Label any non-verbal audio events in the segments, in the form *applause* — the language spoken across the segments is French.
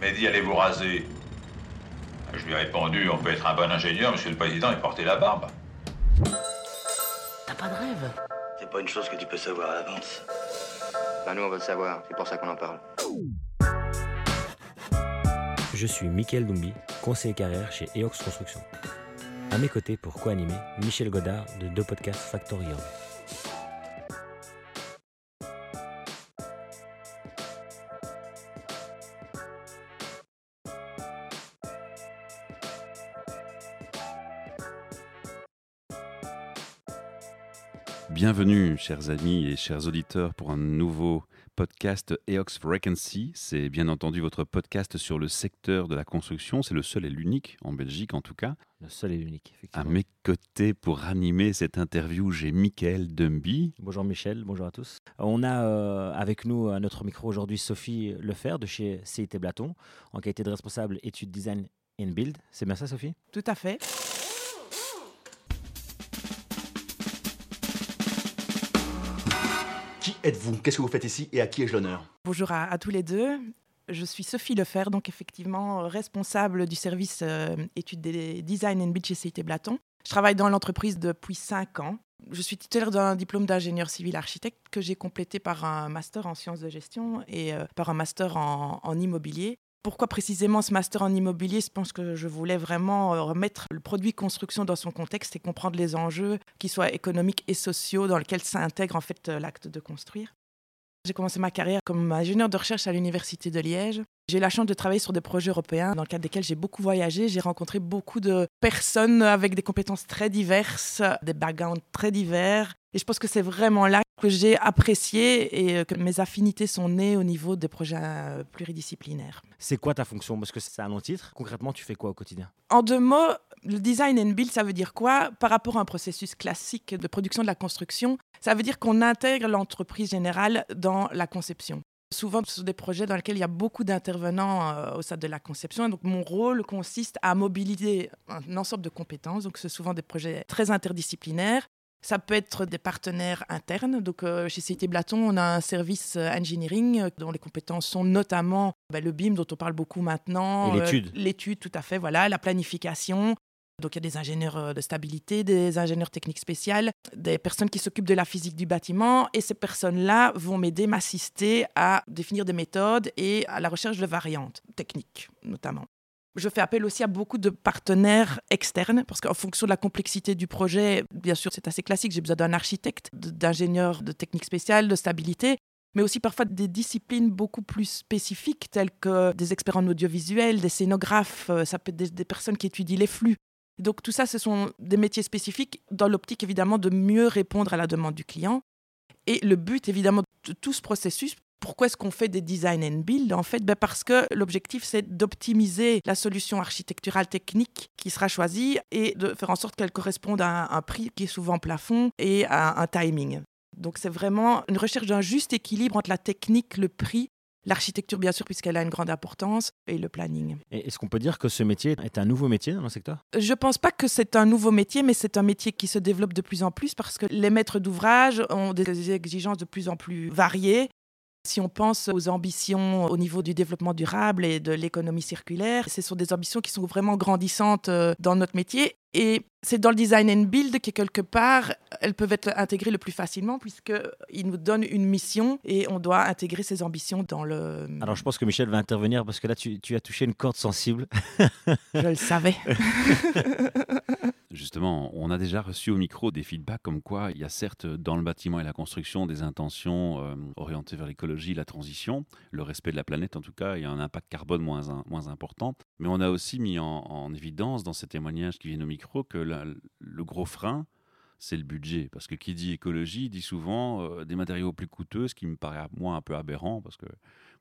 Mehdi, allez vous raser. Je lui ai répondu, on peut être un bon ingénieur, monsieur le président, et porter la barbe. T'as pas de rêve? C'est pas une chose que tu peux savoir à l'avance. Bah nous on veut le savoir, c'est pour ça qu'on en parle. Je suis Mickaël Dumbi, conseiller carrière chez EOX Construction. À mes côtés pour co-animer, Michel Godard de deux podcasts Factorium. Bienvenue, chers amis et chers auditeurs, pour un nouveau podcast EOX Vacancy. C'est bien entendu votre podcast sur le secteur de la construction. C'est le seul et l'unique, en Belgique en tout cas. Le seul et l'unique, À effectivement. mes côtés pour animer cette interview, j'ai Michael Dumby. Bonjour Michel, bonjour à tous. On a euh, avec nous à notre micro aujourd'hui Sophie Lefer de chez CIT Blaton, en qualité de responsable études design and build. C'est bien ça Sophie? Tout à fait. Êtes-vous? Qu'est-ce que vous faites ici et à qui ai-je l'honneur? Bonjour à, à tous les deux. Je suis Sophie Lefer, donc effectivement euh, responsable du service euh, études des design and chez CIT Blaton. Je travaille dans l'entreprise depuis 5 ans. Je suis titulaire d'un diplôme d'ingénieur civil architecte que j'ai complété par un master en sciences de gestion et euh, par un master en immobilier. Pourquoi précisément ce master en immobilier Je pense que je voulais vraiment euh, remettre le produit construction dans son contexte et comprendre les enjeux, qu'ils soient économiques et sociaux, dans lesquels s'intègre en fait euh, l'acte de construire. J'ai commencé ma carrière comme ingénieur de recherche à l'Université de Liège. J'ai eu la chance de travailler sur des projets européens dans le cadre desquels j'ai beaucoup voyagé. J'ai rencontré beaucoup de personnes avec des compétences très diverses, des backgrounds très divers. Et je pense que c'est vraiment là que j'ai apprécié et euh, que mes affinités sont nées au niveau des projets euh, pluridisciplinaires. C'est quoi ta fonction? Parce que c'est un long titre. Concrètement, tu fais quoi au quotidien? En deux mots, le design and build, ça veut dire quoi? Par rapport à un processus classique de production de la construction, ça veut dire qu'on intègre l'entreprise générale dans la conception. Souvent, ce sont des projets dans lesquels il y a beaucoup d'intervenants euh, au sein de la conception. Donc, mon rôle consiste à mobiliser un ensemble de compétences. Donc, c'est souvent des projets très interdisciplinaires. Ça peut être des partenaires internes. Donc, euh, chez CIT Blaton, on a un service euh, engineering euh, dont les compétences sont notamment bah, le BIM, dont on parle beaucoup maintenant. Et euh, l'étude. L'étude, tout à fait, voilà. La planification. Donc, il y a des ingénieurs de stabilité, des ingénieurs techniques spéciales, des personnes qui s'occupent de la physique du bâtiment. Et ces personnes-là vont m'aider, m'assister à définir des méthodes et à la recherche de variantes techniques, notamment. Je fais appel aussi à beaucoup de partenaires externes parce qu'en fonction de la complexité du projet, bien sûr, c'est assez classique. J'ai besoin d'un architecte, d'ingénieur de technique spéciale, de stabilité, mais aussi parfois des disciplines beaucoup plus spécifiques telles que des experts en audiovisuel, des scénographes, euh, des personnes qui étudient les flux. Donc tout ça, ce sont des métiers spécifiques dans l'optique évidemment de mieux répondre à la demande du client. Et le but évidemment de tout ce processus, pourquoi est-ce qu'on fait des design and build En fait, ben parce que l'objectif, c'est d'optimiser la solution architecturale technique qui sera choisie et de faire en sorte qu'elle corresponde à un, prix qui est souvent plafond et à un timing. Donc c'est vraiment une recherche d'un juste équilibre entre la technique, le prix, l'architecture bien sûr puisqu'elle a une grande importance et le planning. Est-ce qu'on peut dire que ce métier est un nouveau métier dans le secteur? Je pense pas que c'est un nouveau métier, mais c'est un métier qui se développe de plus en plus parce que les maîtres d'ouvrage ont des exigences de plus en plus variées. Si on pense aux ambitions au niveau du développement durable et de l'économie circulaire, ce sont des ambitions qui sont vraiment grandissantes euh, dans notre métier. Et c'est dans le design and build que quelque part, elles peuvent être intégrées le plus facilement puisqu'ils nous donnent une mission et on doit intégrer ces ambitions dans le... Alors je pense que Michel va intervenir parce que là tu, tu as touché une corde sensible. Je le savais. *laughs* Justement, on a déjà reçu au micro des feedbacks comme quoi il y a certes dans le bâtiment et la construction des intentions euh, orientées vers l'écologie, la transition, le respect de la planète en tout cas, il y a un impact carbone moins, moins important. Mais on a aussi mis en, en évidence dans ces témoignages qui viennent au micro que le gros frein, c'est le budget. Parce que qui dit écologie dit souvent euh, des matériaux plus coûteux, ce qui me paraît moi un peu aberrant parce que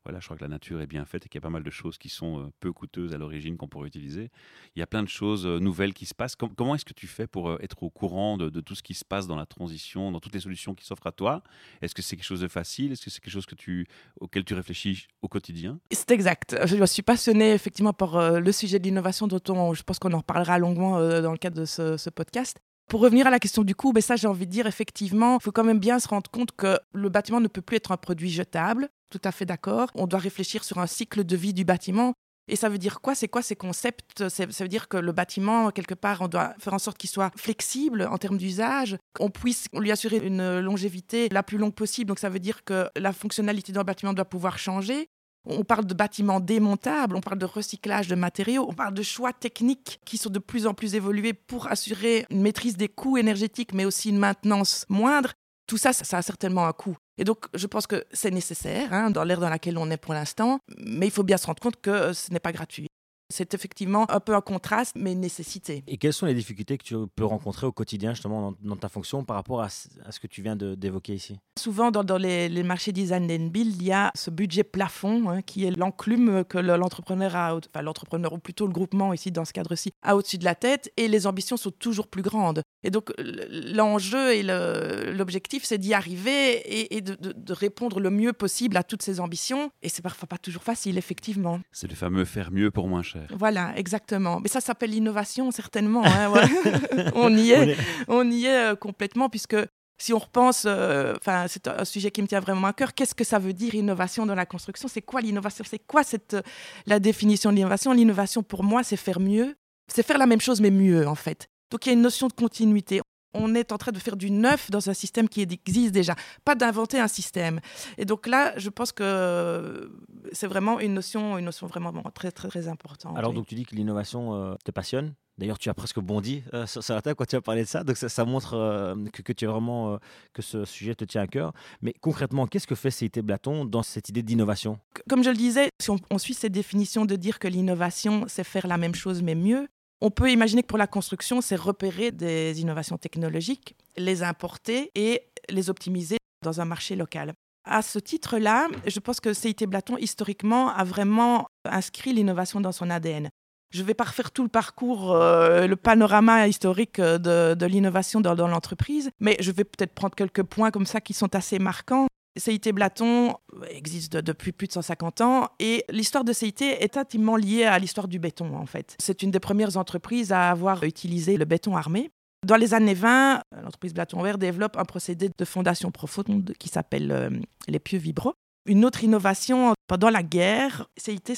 voilà, je crois que la nature est bien faite et qu'il y a pas mal de choses qui sont euh, peu coûteuses à l'origine qu'on pourrait utiliser. Il y a plein de choses euh, nouvelles qui se passent. Com- comment est-ce que tu fais pour être au courant de, tout ce qui se passe dans la transition, dans toutes les solutions qui s'offrent à toi? Est-ce que c'est quelque chose de facile? Est-ce que c'est quelque chose que tu, auquel tu réfléchis au quotidien? C'est exact. Je suis passionnée effectivement par le sujet de l'innovation dont on, je pense qu'on en reparlera longuement dans le cadre de ce podcast. Pour revenir à la question du coût, ben ça j'ai envie de dire effectivement, il faut quand même bien se rendre compte que le bâtiment ne peut plus être un produit jetable. Tout à fait d'accord. On doit réfléchir sur un cycle de vie du bâtiment. Et ça veut dire quoi? C'est quoi ces concepts? Ça veut dire que le bâtiment, quelque part, on doit faire en sorte qu'il soit flexible en termes d'usage, qu'on puisse lui assurer une longévité la plus longue possible. Donc ça veut dire que la fonctionnalité d'un bâtiment doit pouvoir changer. On parle de bâtiments démontables, on parle de recyclage de matériaux, on parle de choix techniques qui sont de plus en plus évolués pour assurer une maîtrise des coûts énergétiques, mais aussi une maintenance moindre. Tout ça, ça a certainement un coût. Et donc, je pense que c'est nécessaire hein, dans l'ère dans laquelle on est pour l'instant, mais il faut bien se rendre compte que ce n'est pas gratuit. C'est effectivement un peu un contraste, mais une nécessité. Et quelles sont les difficultés que tu peux rencontrer au quotidien, justement, dans, ta fonction par rapport à, ce que tu viens d'évoquer ici? Souvent, dans, les, marchés design and build, il y a ce budget plafond hein, qui est l'enclume que l'entrepreneur a, enfin l'entrepreneur ou plutôt le groupement ici dans ce cadre-ci, a au-dessus de la tête, et les ambitions sont toujours plus grandes. Et donc, l'enjeu et l'objectif, c'est d'y arriver et, de, de répondre le mieux possible à toutes ces ambitions. Et c'est parfois pas toujours facile, effectivement. C'est le fameux faire mieux pour moins cher. Voilà, exactement. Mais ça s'appelle l'innovation, certainement. Hein, *laughs* on y est, on, y est euh, complètement, puisque si on repense, euh, enfin, c'est un sujet qui me tient vraiment à cœur. Qu'est-ce que ça veut dire innovation dans la construction? C'est quoi l'innovation? C'est quoi cette, euh, la définition de l'innovation? L'innovation, pour moi, c'est faire mieux. C'est faire la même chose, mais mieux, en fait. Donc, il y a une notion de continuité on est en train de faire du neuf dans un système qui existe déjà, pas d'inventer un système. Et donc là, je pense que c'est vraiment une notion, une notion vraiment très, très, très importante. Alors, donc tu dis que l'innovation euh, te passionne D'ailleurs, tu as presque bondi euh, sur, la table quand tu as parlé de ça. Donc, ça, montre euh, que, que, tu es vraiment que ce sujet te tient à cœur. Mais concrètement, qu'est-ce que fait CIT Blaton dans cette idée d'innovation? Comme je le disais, si on suit cette définition de dire que l'innovation, c'est faire la même chose mais mieux, on peut imaginer que pour la construction, c'est repérer des innovations technologiques, les importer et les optimiser dans un marché local. À ce titre-là, je pense que CIT Blaton, historiquement, a vraiment inscrit l'innovation dans son ADN. Je ne vais pas refaire tout le parcours, euh, le panorama historique de, l'innovation dans l'entreprise, mais je vais peut-être prendre quelques points comme ça qui sont assez marquants. CIT Blaton existe depuis plus de 150 ans et l'histoire de CIT est intimement liée à l'histoire du béton en fait. C'est une des premières entreprises à avoir utilisé le béton armé. Dans les années 20, l'entreprise Blaton Vert développe un procédé de fondation profonde qui s'appelle euh, les pieux vibro. Une autre innovation pendant la guerre, CIT,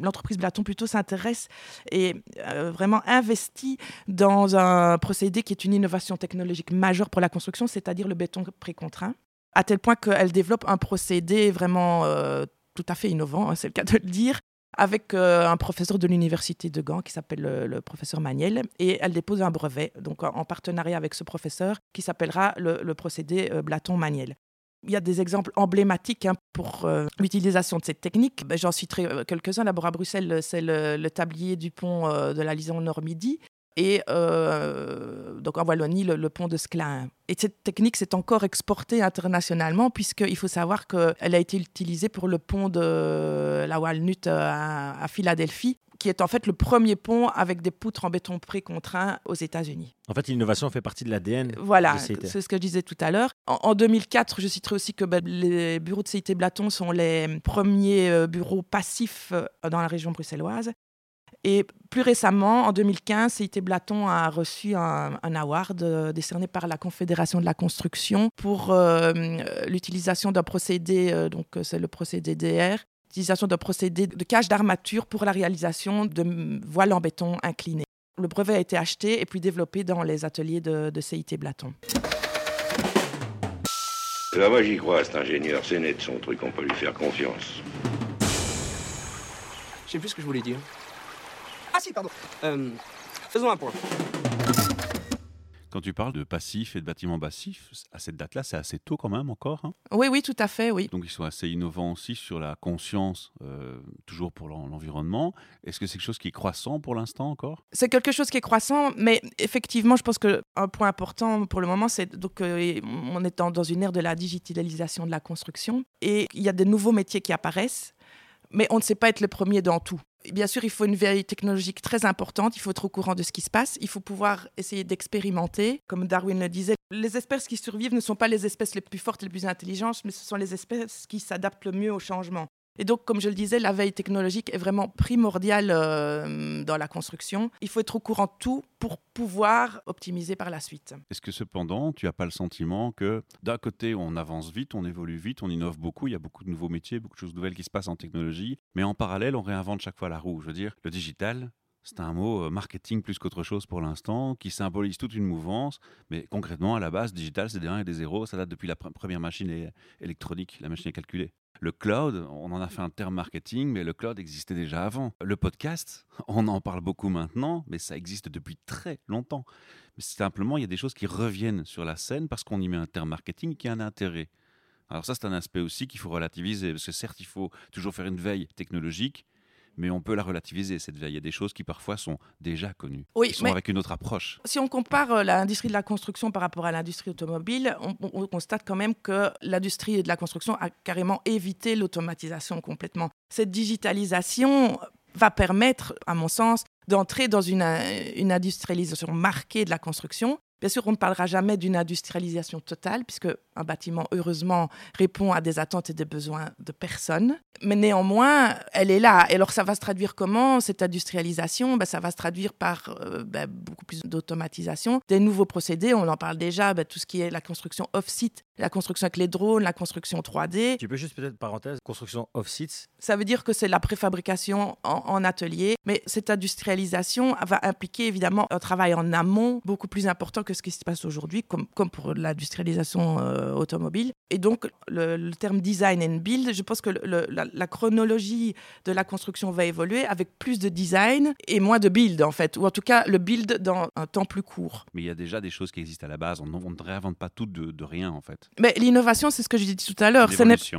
l'entreprise Blaton plutôt s'intéresse et euh, vraiment investit dans un procédé qui est une innovation technologique majeure pour la construction, c'est-à-dire le béton précontraint à tel point qu'elle développe un procédé vraiment euh, tout à fait innovant, hein, c'est le cas de le dire, avec euh, un professeur de l'université de Gand qui s'appelle le, professeur Maniel, et elle dépose un brevet, donc en, partenariat avec ce professeur, qui s'appellera le, procédé euh, Blaton-Maniel. Il y a des exemples emblématiques hein, pour l'utilisation de cette technique. Ben, j'en citerai quelques-uns. D'abord à Bruxelles, c'est le, tablier du pont de la liaison Nord-Midi et euh, donc en Wallonie, le, pont de Sclin. Et cette technique s'est encore exportée internationalement, puisqu'il faut savoir qu'elle a été utilisée pour le pont de la Walnut à, Philadelphie, qui est en fait le premier pont avec des poutres en béton pré-contraint aux États-Unis. En fait, l'innovation fait partie de l'ADN. Voilà, c'est ce que je disais tout à l'heure. En, 2004, je citerai aussi que ben, les bureaux de CIT Blaton sont les premiers euh, bureaux passifs euh, dans la région bruxelloise. Et plus récemment, en 2015, CIT Blaton a reçu un, award euh, décerné par la Confédération de la construction pour euh, l'utilisation d'un procédé, euh, donc c'est le procédé DR, l'utilisation d'un procédé de cage d'armature pour la réalisation de voiles en béton inclinées. Le brevet a été acheté et puis développé dans les ateliers de, de CIT Blaton. Là, moi j'y crois, cet ingénieur, c'est net son truc, on peut lui faire confiance. Je sais plus ce que je voulais dire. Ah si, pardon. Euh, faisons un point. Quand tu parles de passif et de bâtiments passifs, à cette date-là, c'est assez tôt quand même encore. Hein? Oui, oui, tout à fait, oui. Donc ils sont assez innovants aussi sur la conscience, euh, toujours pour l'environnement. Est-ce que c'est quelque chose qui est croissant pour l'instant encore? C'est quelque chose qui est croissant, mais effectivement, je pense qu'un point important pour le moment, c'est donc euh, on est dans une ère de la digitalisation de la construction et il y a des nouveaux métiers qui apparaissent, mais on ne sait pas être le premier dans tout. Bien sûr, il faut une veille technologique très importante, il faut être au courant de ce qui se passe, il faut pouvoir essayer d'expérimenter. Comme Darwin le disait, les espèces qui survivent ne sont pas les espèces les plus fortes, les plus intelligentes, mais ce sont les espèces qui s'adaptent le mieux au changement. Et donc, comme je le disais, la veille technologique est vraiment primordiale euh, dans la construction. Il faut être au courant de tout pour pouvoir optimiser par la suite. Est-ce que cependant, tu n'as pas le sentiment que d'un côté, on avance vite, on évolue vite, on innove beaucoup, il y a beaucoup de nouveaux métiers, beaucoup de choses nouvelles qui se passent en technologie, mais en parallèle, on réinvente chaque fois la roue? Je veux dire, le digital, c'est un mot euh, marketing plus qu'autre chose pour l'instant, qui symbolise toute une mouvance. Mais concrètement, à la base, digital, c'est des 1 et des 0. Ça date depuis la première machine électronique, la machine à calculer. Le cloud, on en a fait un terme marketing, mais le cloud existait déjà avant. Le podcast, *laughs* on en parle beaucoup maintenant, mais ça existe depuis très longtemps. Mais simplement, il y a des choses qui reviennent sur la scène parce qu'on y met un terme marketing qui a un intérêt. Alors ça, c'est un aspect aussi qu'il faut relativiser, parce que certes, il faut toujours faire une veille technologique, mais on peut la relativiser, cette veille. Il y a des choses qui parfois sont déjà connues, oui, sont avec une autre approche. Si on compare euh, l'industrie de la construction par rapport à l'industrie automobile, on, constate quand même que l'industrie de la construction a carrément évité l'automatisation complètement. Cette digitalisation va permettre, à mon sens, d'entrer dans une, une industrialisation marquée de la construction Bien sûr, on ne parlera jamais d'une industrialisation totale, puisque un bâtiment, heureusement, répond à des attentes et des besoins de personnes. Mais néanmoins, elle est là. Et alors, ça va se traduire comment, cette industrialisation? Ben, Ça va se traduire par euh, ben, beaucoup plus d'automatisation, des nouveaux procédés. On en parle déjà, ben, tout ce qui est la construction off-site, la construction avec les drones, la construction 3D. Tu peux juste peut-être, parenthèse, construction off-site Ça veut dire que c'est la préfabrication en, en atelier. Mais cette industrialisation va impliquer évidemment un travail en amont beaucoup plus important que ce qui se passe aujourd'hui, comme, comme pour l'industrialisation euh, automobile. Et donc, le, terme design and build, je pense que la, chronologie de la construction va évoluer avec plus de design et moins de build, en fait, ou en tout cas le build dans un temps plus court. Mais il y a déjà des choses qui existent à la base. On, ne réinvente pas tout de, rien, en fait. Mais l'innovation, c'est ce que je disais tout à l'heure.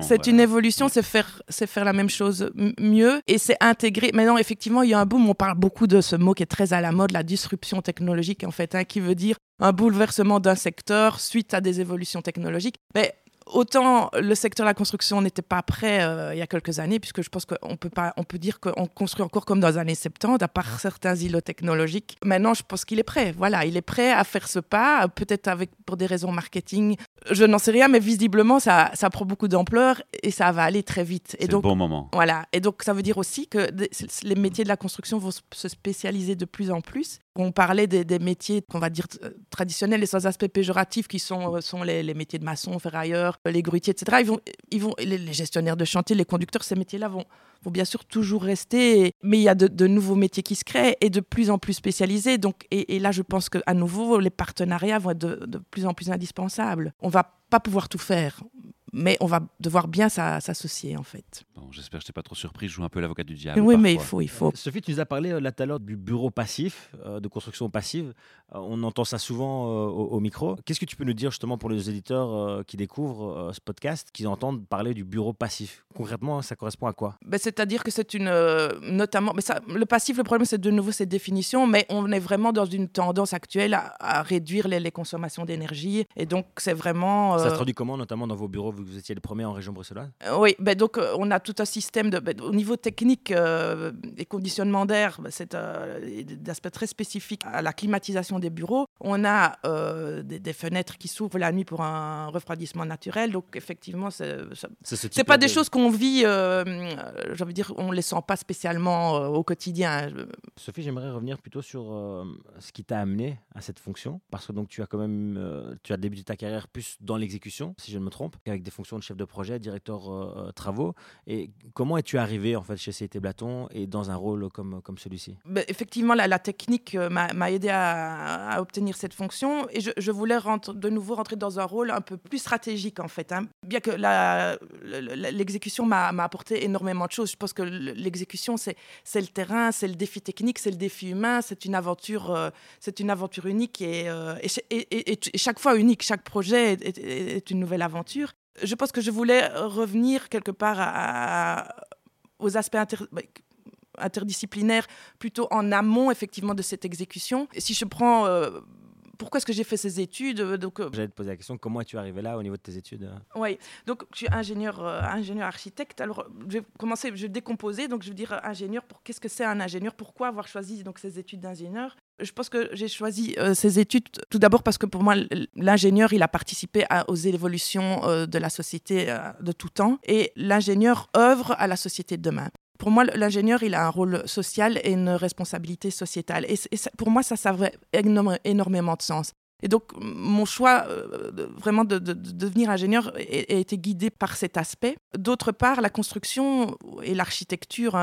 C'est une évolution, c'est faire, faire la même chose mieux et c'est intégrer. Maintenant, effectivement, il y a un boom. On parle beaucoup de ce mot qui est très à la mode, la disruption technologique, en fait, hein, qui veut dire un bouleversement d'un secteur suite à des évolutions technologiques. Mais autant le secteur de la construction n'était pas prêt euh, il y a quelques années, puisque je pense qu'on peut pas, on peut dire qu'on construit encore comme dans les années 70, à part certains îlots technologiques. Maintenant, je pense qu'il est prêt. Voilà, il est prêt à faire ce pas, peut-être avec pour des raisons marketing. Je n'en sais rien, mais visiblement, ça, ça prend beaucoup d'ampleur et ça va aller très vite. Donc, le bon moment. Voilà. Et donc, ça veut dire aussi que les métiers de la construction vont se spécialiser de plus en plus. On parlait des, métiers qu'on va dire euh, traditionnels et sans aspect péjoratif qui sont, euh, sont les, métiers de maçon, ferrailleur, les grutiers, etc. Ils vont, ils vont, les, gestionnaires de chantier, les conducteurs, ces métiers-là vont, vont bien sûr toujours rester, mais il y a de, nouveaux métiers qui se créent et de plus en plus spécialisés. Donc, et, là, je pense qu'à nouveau, les partenariats vont être de, de plus en plus indispensables. On va pas pouvoir tout faire mais on va devoir bien s'associer en fait. J'espère que je n'ai pas trop surpris, je joue un peu l'avocat du diable. Oui, mais il faut, il faut. Sophie, tu nous as parlé euh, là tout à l'heure du bureau passif, euh, de construction passive. Euh, on entend ça souvent au, micro. Qu'est-ce que tu peux nous dire justement pour les éditeurs qui découvrent ce podcast, qui entendent parler du bureau passif? Concrètement, ça correspond à quoi? Ben, C'est-à-dire que c'est une. notamment. Mais ça, le passif, le problème, c'est de nouveau cette définition, mais on est vraiment dans une tendance actuelle à, réduire les, les consommations d'énergie. Et donc, c'est vraiment. Ça se traduit comment, notamment dans vos bureaux? Vous étiez le premier en région bruxelloise? Euh, Oui, ben donc euh, on a tout un système de, ben, au niveau technique euh, et conditionnement d'air, ben, c'est d'aspect très spécifique à la climatisation des bureaux. On a des, fenêtres qui s'ouvrent la nuit pour un refroidissement naturel, donc effectivement, c'est c'est pas des choses qu'on vit, j'ai envie dire, on les sent pas spécialement au quotidien. Sophie, j'aimerais revenir plutôt sur ce qui t'a amené à cette fonction, parce que donc tu as quand même, tu as débuté ta carrière plus dans l'exécution, si je ne me trompe, avec des fonctions de chef de projet, directeur euh, euh, travaux. Et comment es-tu arrivé en fait chez CIT Blaton et dans un rôle comme, comme celui-ci? Ben, Effectivement, la, technique euh, m'a aidé à, obtenir cette fonction et je, voulais de nouveau rentrer dans un rôle un peu plus stratégique en fait. Hein. Bien que l'exécution m'a apporté énormément de choses. Je pense que l'exécution, c'est le terrain, c'est le défi technique, c'est le défi humain, c'est une aventure, c'est une aventure unique et, chaque fois unique. Chaque projet est une nouvelle aventure je pense que je voulais revenir quelque part à, aux aspects bah, interdisciplinaires plutôt en amont effectivement de cette exécution. Et si je prends euh, pourquoi est-ce que j'ai fait ces études euh, donc euh, J'allais te poser la question comment es-tu arrivé là au niveau de tes études Oui, donc je suis ingénieur, ingénieur architecte. Alors je vais commencer, je vais décomposer. Donc je veux dire ingénieur. Pour qu'est-ce que c'est un ingénieur? Pourquoi avoir choisi donc ces études d'ingénieur? Je pense que j'ai choisi euh, ces études tout d'abord parce que pour moi, l'ingénieur, il a participé aux évolutions euh, de la société euh, de tout temps et l'ingénieur œuvre à la société de demain. Pour moi, l'ingénieur, il a un rôle social et une responsabilité sociétale. Et, pour moi, ça, ça avait énormément de sens. Et donc, mon choix vraiment de, devenir ingénieur a, été guidé par cet aspect. D'autre part, la construction et l'architecture,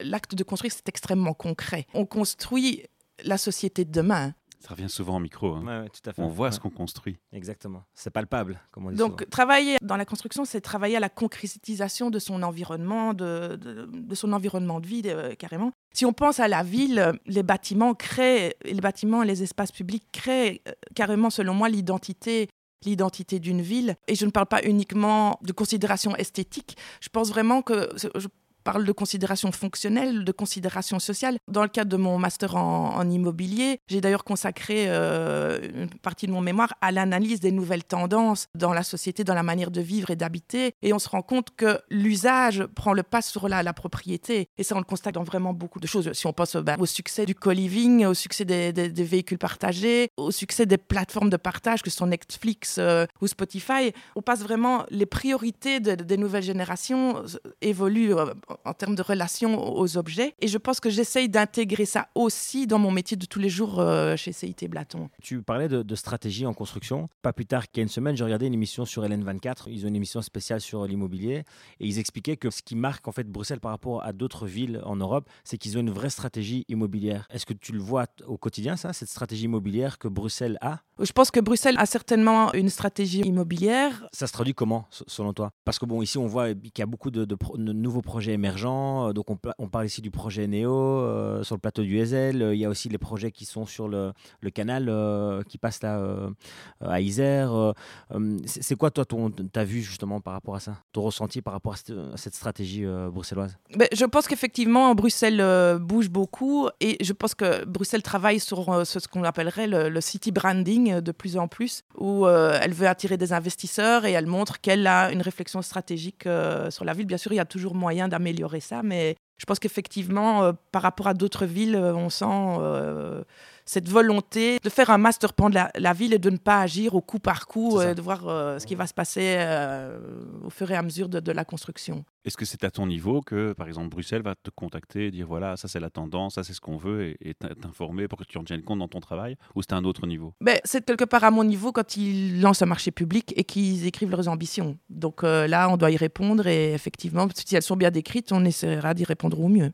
l'acte de construire, c'est extrêmement concret. On construit la société de demain. Ça revient souvent au micro. Hein. On voit ce qu'on construit. Exactement. C'est palpable, comme on dit Donc, travailler dans la construction, c'est travailler à la concrétisation de son environnement, de, de, son environnement de vie, euh, carrément. Si on pense à la ville, les bâtiments créent, les bâtiments, les espaces publics créent euh, carrément, selon moi, l'identité l'identité d'une ville. Et je ne parle pas uniquement de considération esthétique. Je pense vraiment que parle de considération fonctionnelle, de considération sociale. Dans le cadre de mon master en, immobilier, j'ai d'ailleurs consacré euh, une partie de mon mémoire à l'analyse des nouvelles tendances dans la société, dans la manière de vivre et d'habiter. Et on se rend compte que l'usage prend le pas sur la, propriété. Et ça, on le constate dans vraiment beaucoup de choses. Si on pense ben, au succès du co-living, au succès des, véhicules partagés, au succès des plateformes de partage que sont Netflix euh, ou Spotify, on passe vraiment les priorités des nouvelles générations euh, évoluent en termes de relation aux objets. Et je pense que j'essaye d'intégrer ça aussi dans mon métier de tous les jours euh, chez CIT Blaton. Tu parlais de, stratégie en construction. Pas plus tard qu'il y a une semaine, j'ai regardé une émission sur LN24. Ils ont une émission spéciale sur l'immobilier et ils expliquaient que ce qui marque en fait Bruxelles par rapport à d'autres villes en Europe, c'est qu'ils ont une vraie stratégie immobilière. Est-ce que tu le vois au quotidien, ça, cette stratégie immobilière que Bruxelles a? Je pense que Bruxelles a certainement une stratégie immobilière. Ça se traduit comment, selon toi? Parce que bon, ici, on voit qu'il y a beaucoup de, de nouveaux projets Euh, donc, on, parle ici du projet Neo euh, sur le plateau du Ezel. Euh, il y a aussi les projets qui sont sur le, canal qui passe là à Isère. c'est quoi, toi, ton, ta vue justement par rapport à ça? Ton ressenti par rapport à cette, stratégie bruxelloise? Ben, Je pense qu'effectivement, Bruxelles bouge beaucoup et je pense que Bruxelles travaille sur ce qu'on appellerait le, city branding de plus en plus, où elle veut attirer des investisseurs et elle montre qu'elle a une réflexion stratégique sur la ville. Bien sûr, il y a toujours moyen d'améliorer ça, mais je pense qu'effectivement, euh, par rapport à d'autres villes, euh, on sent euh, cette volonté de faire un master plan de la, ville et de ne pas agir au coup par coup, de voir ce qui va se passer au fur et à mesure de, la construction. Est-ce que c'est à ton niveau que, par exemple, Bruxelles va te contacter et dire voilà, ça c'est la tendance, ça c'est ce qu'on veut et t'informer pour que tu en tiennes compte dans ton travail Ou c'est à un autre niveau? Ben, C'est quelque part à mon niveau quand ils lancent un marché public et qu'ils écrivent leurs ambitions. Donc là, on doit y répondre et effectivement, si elles sont bien décrites, on essaiera d'y répondre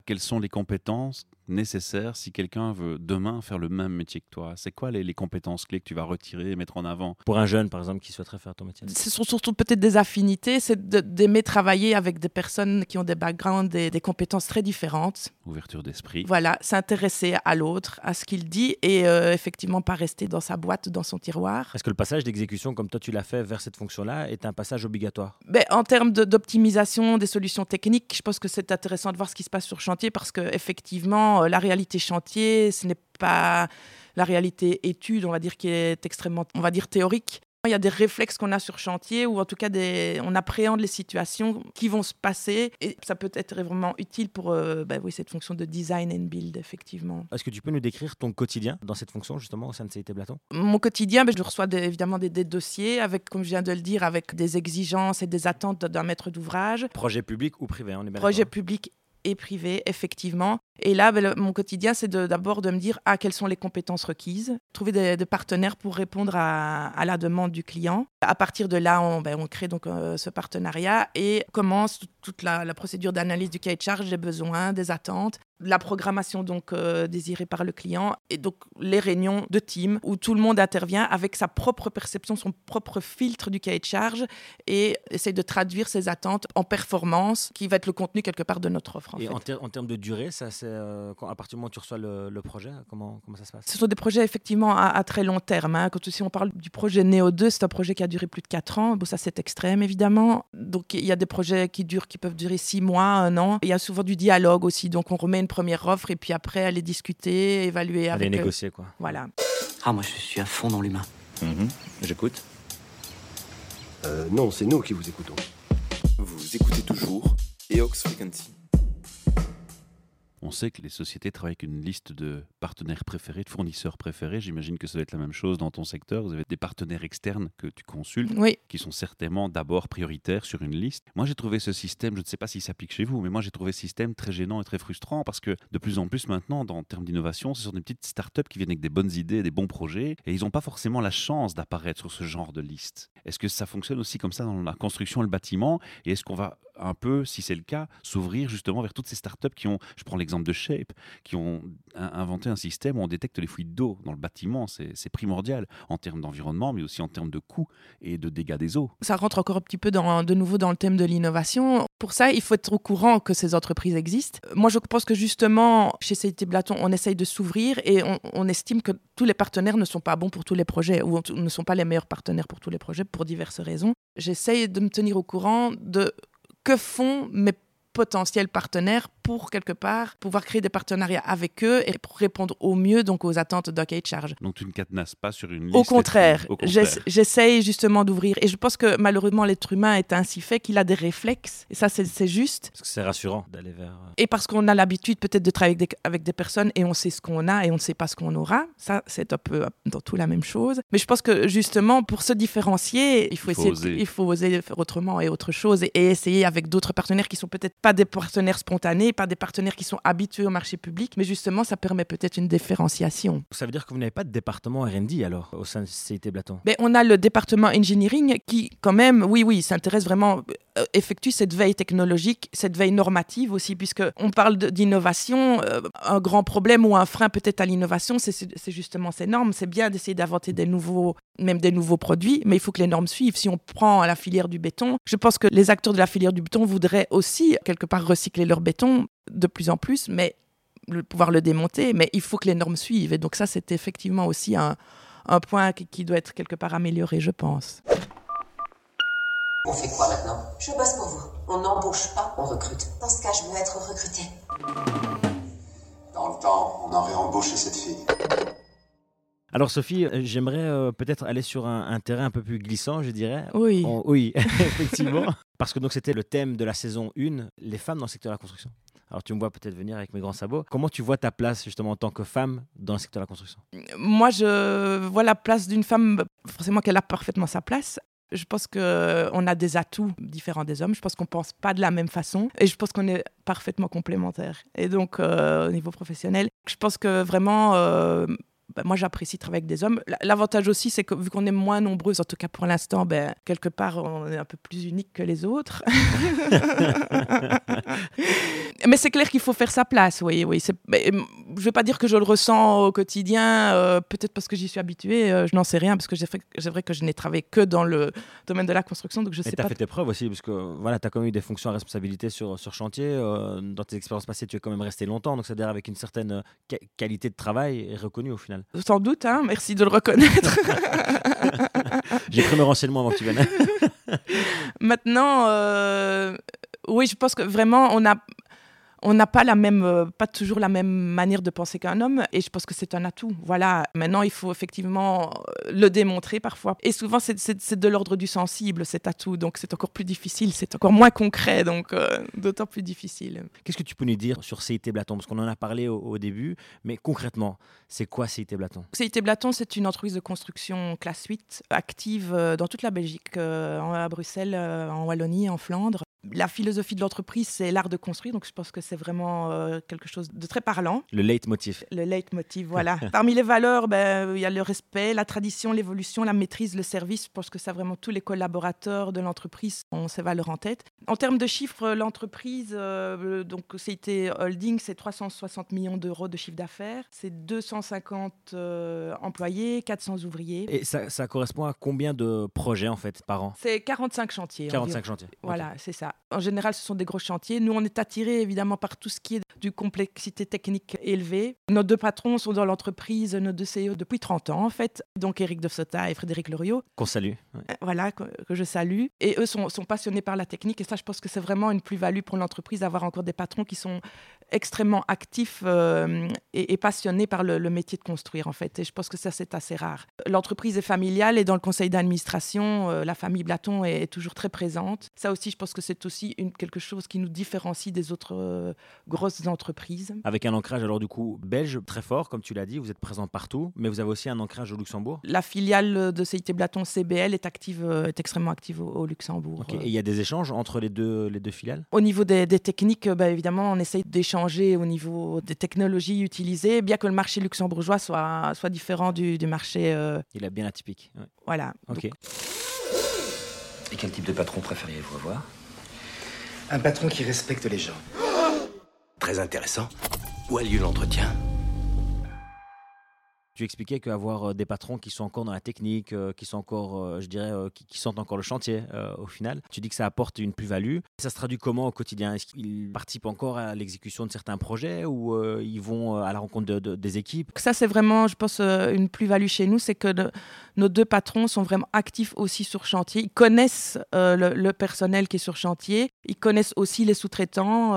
Quelles sont les compétences nécessaires si quelqu'un veut demain faire le même métier que toi? C'est quoi les, compétences clés que tu vas retirer et mettre en avant? Pour un jeune, par exemple, qui souhaiterait faire ton métier? Ce sont surtout peut-être des affinités, c'est d'aimer travailler avec des personnes qui ont des backgrounds, des, des compétences très différentes. Ouverture d'esprit. Voilà, s'intéresser à l'autre, à ce qu'il dit et euh, effectivement pas rester dans sa boîte, dans son tiroir. Est-ce que le passage d'exécution, comme toi tu l'as fait vers cette fonction-là, est un passage obligatoire? Ben, En termes d'optimisation des solutions techniques, je pense que c'est intéressant de voir ce qui se passe sur chantier parce qu'effectivement, euh, la réalité chantier, ce n'est pas la réalité étude, on va dire, qui est extrêmement, on va dire, théorique. Il y a des réflexes qu'on a sur chantier ou en tout cas des, on appréhende les situations qui vont se passer et ça peut être vraiment utile pour euh, bah oui, cette fonction de design and build effectivement. Est-ce que tu peux nous décrire ton quotidien dans cette fonction justement au sein de CIT Blaton? Mon quotidien, bah, je reçois évidemment des, dossiers avec, comme je viens de le dire, avec des exigences et des attentes d'un maître d'ouvrage. Projet public ou privé on est Projet public et privé, effectivement. Et là, ben, mon quotidien, c'est d'abord de, me dire ah, quelles sont les compétences requises, trouver des, partenaires pour répondre à, la demande du client. À partir de là, on, ben, on crée donc euh, ce partenariat et commence toute la, la procédure d'analyse du cahier de charge, des besoins, des attentes, la programmation donc euh, désirée par le client et donc les réunions de team où tout le monde intervient avec sa propre perception, son propre filtre du cahier de charge et essaye de traduire ses attentes en performance qui va être le contenu quelque part de notre offre. En et en, termes de durée, ça c'est euh, à partir du moment où tu reçois le, projet, comment, comment ça se passe? Ce sont des projets effectivement à, très long terme. Hein. Quand aussi on parle du projet Néo 2, c'est un projet qui a duré plus de 4 ans. Bon, ça c'est extrême évidemment. Donc il y a des projets qui durent, qui peuvent durer 6 mois, un an. Il y a souvent du dialogue aussi. Donc on remet une première offre et puis après aller discuter, évaluer avec. Aller négocier quoi. Voilà. Ah moi je suis à fond dans l'humain. Mhm. J'écoute. Euh, non, c'est nous qui vous écoutons. Vous écoutez toujours Eox Frequency. On sait que les sociétés travaillent avec une liste de partenaires préférés, de fournisseurs préférés. J'imagine que ça doit être la même chose dans ton secteur. Vous avez des partenaires externes que tu consultes, Oui. qui sont certainement d'abord prioritaires sur une liste. Moi, j'ai trouvé ce système, je ne sais pas s'il s'applique chez vous, mais moi, j'ai trouvé ce système très gênant et très frustrant parce que de plus en plus maintenant, dans, en termes d'innovation, ce sont des petites startups qui viennent avec des bonnes idées, des bons projets, et ils n'ont pas forcément la chance d'apparaître sur ce genre de liste. Est-ce que ça fonctionne aussi comme ça dans la construction et le bâtiment? Et est-ce qu'on va un peu, si c'est le cas, s'ouvrir justement vers toutes ces startups qui ont, je prends l'exemple de Shape, qui ont in- inventé un système où on détecte les fuites d'eau dans le bâtiment. C'est primordial en termes d'environnement, mais aussi en termes de coûts et de dégâts des eaux. Ça rentre encore un petit peu dans, de nouveau dans le thème de l'innovation. Pour ça, il faut être au courant que ces entreprises existent. Moi, je pense que justement, chez CIT Blaton, on essaye de s'ouvrir et on, on estime que tous les partenaires ne sont pas bons pour tous les projets ou ne sont pas les meilleurs partenaires pour tous les projets pour diverses raisons. J'essaye de me tenir au courant de que font mes potentiels partenaires pour quelque part pouvoir créer des partenariats avec eux et pour répondre au mieux donc aux attentes d'un cahier de charge. Donc tu ne cadenasses pas sur une liste. Au contraire, j'essaye justement d'ouvrir. Et je pense que malheureusement, l'être humain est ainsi fait qu'il a des réflexes. Et ça, c'est juste. Parce que c'est rassurant d'aller vers. euh, Et parce qu'on a l'habitude peut-être de travailler avec des, avec des personnes et on sait ce qu'on a et on ne sait pas ce qu'on aura. Ça, c'est un peu euh, dans tout la même chose. Mais je pense que justement, pour se différencier, il faut, Il faut essayer, de- oser. il faut oser faire autrement et autre chose et, et essayer avec d'autres partenaires qui sont peut-être pas des partenaires spontanés, pas des partenaires qui sont habitués au marché public, mais justement, ça permet peut-être une différenciation. Ça veut dire que vous n'avez pas de département RD alors au sein de CIT Blaton? Ben, on a le département engineering qui, quand même, oui, oui, s'intéresse vraiment, euh, effectue cette veille technologique, cette veille normative aussi, puisque on parle d'innovation. euh, un grand problème ou un frein peut-être à l'innovation, c'est justement ces normes. C'est bien d'essayer d'inventer des nouveaux, même des nouveaux produits, mais il faut que les normes suivent. Si on prend la filière du béton, je pense que les acteurs de la filière du béton voudraient aussi quelque part recycler leur béton de plus en plus, mais le, pouvoir le démonter, mais il faut que les normes suivent. Et donc ça, c'est effectivement aussi un, un point qui, qui doit être quelque part amélioré, je pense. On fait quoi maintenant? Je bosse pour vous. On n'embauche pas, on recrute. Dans ce cas, je veux être recrutée. Dans le temps, on aurait embauché cette fille. Alors Sophie, euh, j'aimerais euh, peut-être aller sur un, un terrain un peu plus glissant, je dirais. Oui. On- oui, *laughs* effectivement. Parce que donc c'était le thème de la saison 1, les femmes dans le secteur de la construction. Alors tu me vois peut-être venir avec mes grands sabots. Comment tu vois ta place justement en tant que femme dans le secteur de la construction? Moi, je vois la place d'une femme, forcément qu'elle a parfaitement sa place. Je pense qu'on a des atouts différents des hommes. Je pense qu'on ne pense pas de la même façon. Et je pense qu'on est parfaitement complémentaires. Et donc, euh, au niveau professionnel, je pense que vraiment, euh, bah, moi, j'apprécie travailler avec des hommes. L'avantage aussi, c'est que vu qu'on est moins nombreuses, en tout cas pour l'instant, ben, quelque part, on est un peu plus unique que les autres. *laughs* *laughs* Mais c'est clair qu'il faut faire sa place, oui. oui. Je ne vais pas dire que je le ressens au quotidien, euh, peut-être parce que j'y suis habituée, euh, je n'en sais rien, parce que c'est vrai que je n'ai travaillé que dans le domaine de la construction, donc je Et tu as fait tes preuves aussi, parce que voilà, tu as quand même eu des fonctions à responsabilité sur, sur chantier. euh, dans tes expériences passées, tu es quand même resté longtemps, donc c'est-à-dire avec une certaine qua- qualité de travail et reconnue au final. Sans doute, hein, merci de le reconnaître. *laughs* J'ai pris mes renseignements avant que tu viennes. *laughs* Maintenant, oui, je pense que vraiment, on a. On n'a pas la même, euh, pas toujours la même manière de penser qu'un homme, et je pense que c'est un atout. Voilà. Maintenant, il faut effectivement euh, le démontrer parfois. Et souvent, c'est- de l'ordre du sensible cet atout, donc c'est encore plus difficile, c'est encore moins concret, donc euh, d'autant plus difficile. Qu'est-ce que tu peux nous dire sur CIT Blaton? Parce qu'on en a parlé au, au début, mais concrètement, c'est quoi CIT Blaton? CIT Blaton, c'est une entreprise de construction classe 8, active dans toute la Belgique, à Bruxelles, en Wallonie, en Flandre. La philosophie de l'entreprise, c'est l'art de construire, donc je pense que c'est vraiment euh, quelque chose de très parlant. Le leitmotiv. Le leitmotiv, voilà. *laughs* Parmi les valeurs, ben, il y a le respect, la tradition, l'évolution, la maîtrise, le service. Je pense que ça, vraiment, tous les collaborateurs de l'entreprise ont ces valeurs en tête. En termes de chiffres, l'entreprise, euh, donc CIT Holding, c'est 360 millions d'euros de chiffre d'affaires. C'est 250 euh, employés, 400 ouvriers. Et ça, ça correspond à combien de projets en fait par an? C'est 45 chantiers. 45 environ. chantiers. Voilà, c'est ça. En général, ce sont des gros chantiers. Nous, on est attirés évidemment par tout ce qui est du complexité technique élevée. Nos deux patrons sont dans l'entreprise, nos deux CEO depuis 30 ans en fait. Donc Eric De Sota et Frédéric Loriot. Qu'on salue. ouais. Euh, Voilà, que, que je salue. Et eux sont, sont passionnés par la technique. Et ça, je pense que c'est vraiment une plus-value pour l'entreprise d'avoir encore des patrons qui sont extrêmement actifs euh, et, et passionnés par le, le métier de construire, en fait. Et je pense que ça, c'est assez rare. L'entreprise est familiale et dans le conseil d'administration, euh, la famille Blaton est, est toujours très présente. Ça aussi, je pense que c'est aussi une, quelque chose qui nous différencie des autres euh, grosses entreprises. Avec un ancrage alors du coup belge très fort, comme tu l'as dit, vous êtes présent partout, mais vous avez aussi un ancrage au Luxembourg. La filiale de CIT Blaton CBL est active, est extrêmement active au, Luxembourg. Et il y a des échanges entre les deux, les deux filiales? Au niveau des, techniques, bah, évidemment, on essaye d'échanger au niveau des technologies utilisées, bien que le marché luxembourgeois soit, soit différent du, du marché. Euh, il est bien atypique. Voilà. Ok. Et quel type de patron préfériez-vous avoir? Un patron qui respecte les gens. Très intéressant. Où a lieu l'entretien? Tu expliquais qu'avoir euh, des patrons qui sont encore dans la technique, euh, qui sont encore, euh, je dirais, qui, sentent encore le chantier au final, tu dis que ça apporte une plus-value. Ça se traduit comment au quotidien? Est-ce qu'ils participent encore à l'exécution de certains projets ou ils vont à la rencontre de, des équipes? Ça, c'est vraiment, je pense, une plus-value chez nous, c'est que nos deux patrons sont vraiment actifs aussi sur chantier. Ils connaissent le, personnel qui est sur chantier. Ils connaissent aussi les sous-traitants.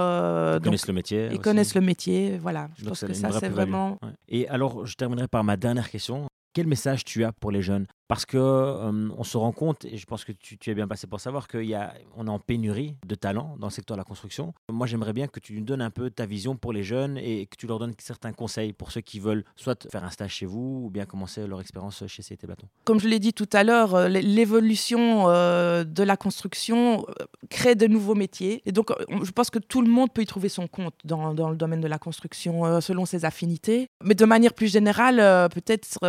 ils connaissent le métier. Ils connaissent le métier. Voilà. Je pense que ça, c'est vraiment. Et alors, je terminerai par ma dernière question. Quel message tu as pour les jeunes? Parce que euh, on se rend compte, et je pense que tu, es bien passé pour savoir qu'on est en pénurie de talents dans le secteur de la construction. Moi, j'aimerais bien que tu nous donnes un peu ta vision pour les jeunes et que tu leur donnes certains conseils pour ceux qui veulent soit faire un stage chez vous ou bien commencer leur expérience chez CT Bâton. Comme je l'ai dit tout à l'heure, euh, l'évolution euh, de la construction crée de nouveaux métiers. Et donc, je pense que tout le monde peut y trouver son compte dans, dans le domaine de la construction selon ses affinités. Mais de manière plus générale, peut-être,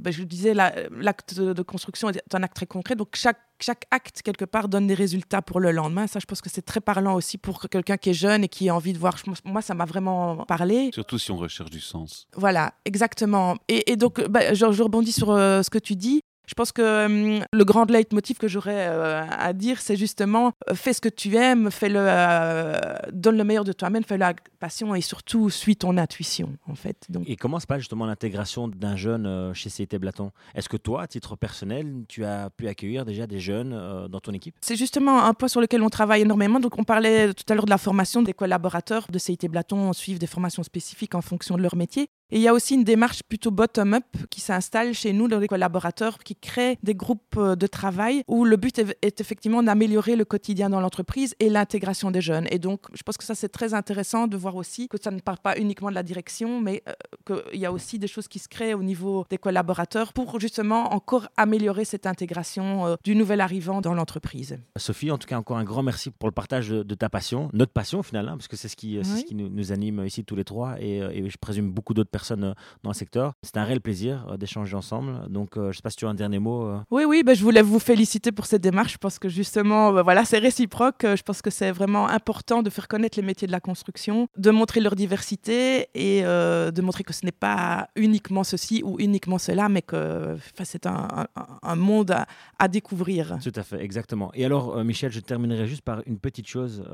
ben, je le disais, la, la de, construction est un acte très concret. Donc chaque, chaque acte, quelque part, donne des résultats pour le lendemain. Ça, je pense que c'est très parlant aussi pour quelqu'un qui est jeune et qui a envie de voir. Moi, ça m'a vraiment parlé. Surtout si on recherche du sens. Voilà, exactement. Et, donc, bah, je, rebondis sur euh, ce que tu dis. Je pense que hum, le grand leitmotiv que j'aurais euh, à dire, c'est justement euh, fais ce que tu aimes, fais-le, euh, donne le meilleur de toi-même, fais-le avec passion et surtout suis ton intuition en fait. Donc... Et comment se passe justement l'intégration d'un jeune chez CT Blaton? Est-ce que toi, à titre personnel, tu as pu accueillir déjà des jeunes dans ton équipe? C'est justement un point sur lequel on travaille énormément. Donc on parlait tout à l'heure de la formation des collaborateurs de CIT Blaton, suivent des formations spécifiques en fonction de leur métier. Et il y a aussi une démarche plutôt bottom-up qui s'installe chez nous dans les collaborateurs qui créent des groupes euh, de travail où le but est, effectivement d'améliorer le quotidien dans l'entreprise et l'intégration des jeunes. Et donc, je pense que ça, c'est très intéressant de voir aussi que ça ne part pas uniquement de la direction, mais euh, qu'il y a aussi des choses qui se créent au niveau des collaborateurs pour justement encore améliorer cette intégration euh, du nouvel arrivant dans l'entreprise. Sophie, en tout cas, encore un grand merci pour le partage de, ta passion, notre passion au final, hein, parce que c'est ce qui, ce qui nous, anime ici tous les trois et, et je présume beaucoup d'autres personnes euh, dans le secteur. C'est un réel plaisir euh, d'échanger ensemble. Donc, euh, je ne sais pas si tu as un dernier mot. Oui, oui, bah, je voulais vous féliciter pour cette démarche. Je pense que justement, bah, voilà, c'est réciproque. Je pense que c'est vraiment important de faire connaître les métiers de la construction, de montrer leur diversité et de montrer que ce n'est pas uniquement ceci ou uniquement cela, mais que c'est un, un, monde à, à, découvrir. Tout à fait, exactement. Et alors, Michel, je terminerai juste par une petite chose.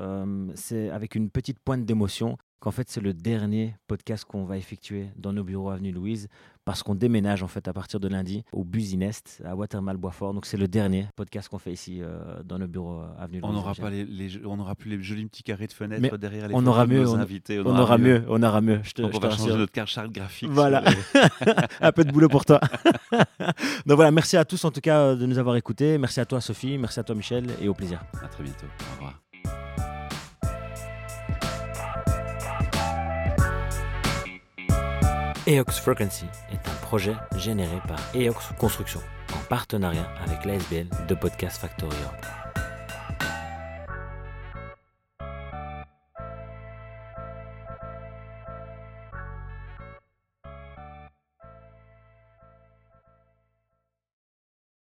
c'est avec une petite pointe d'émotion qu'en fait c'est le dernier podcast qu'on va effectuer dans nos bureaux Avenue Louise parce qu'on déménage en fait à partir de lundi au Businest à Watermal Boisfort. Donc c'est le dernier podcast qu'on fait ici euh, dans nos bureaux euh, Avenue Louise. On n'aura pas les, on n'aura plus les jolis petits carrés de fenêtres derrière les on aura mieux, on, invités. On, aura mieux. on aura mieux. Je te, on va changer notre carte graphique. Voilà, *laughs* *laughs* un peu de boulot pour toi. *laughs* Donc voilà, merci à tous en tout cas de nous avoir écoutés. Merci à toi Sophie, merci à toi Michel et au plaisir. À très bientôt. Au revoir. EOX Frequency est un projet généré par EOX Construction en partenariat avec l'ASBL de Podcast Factory.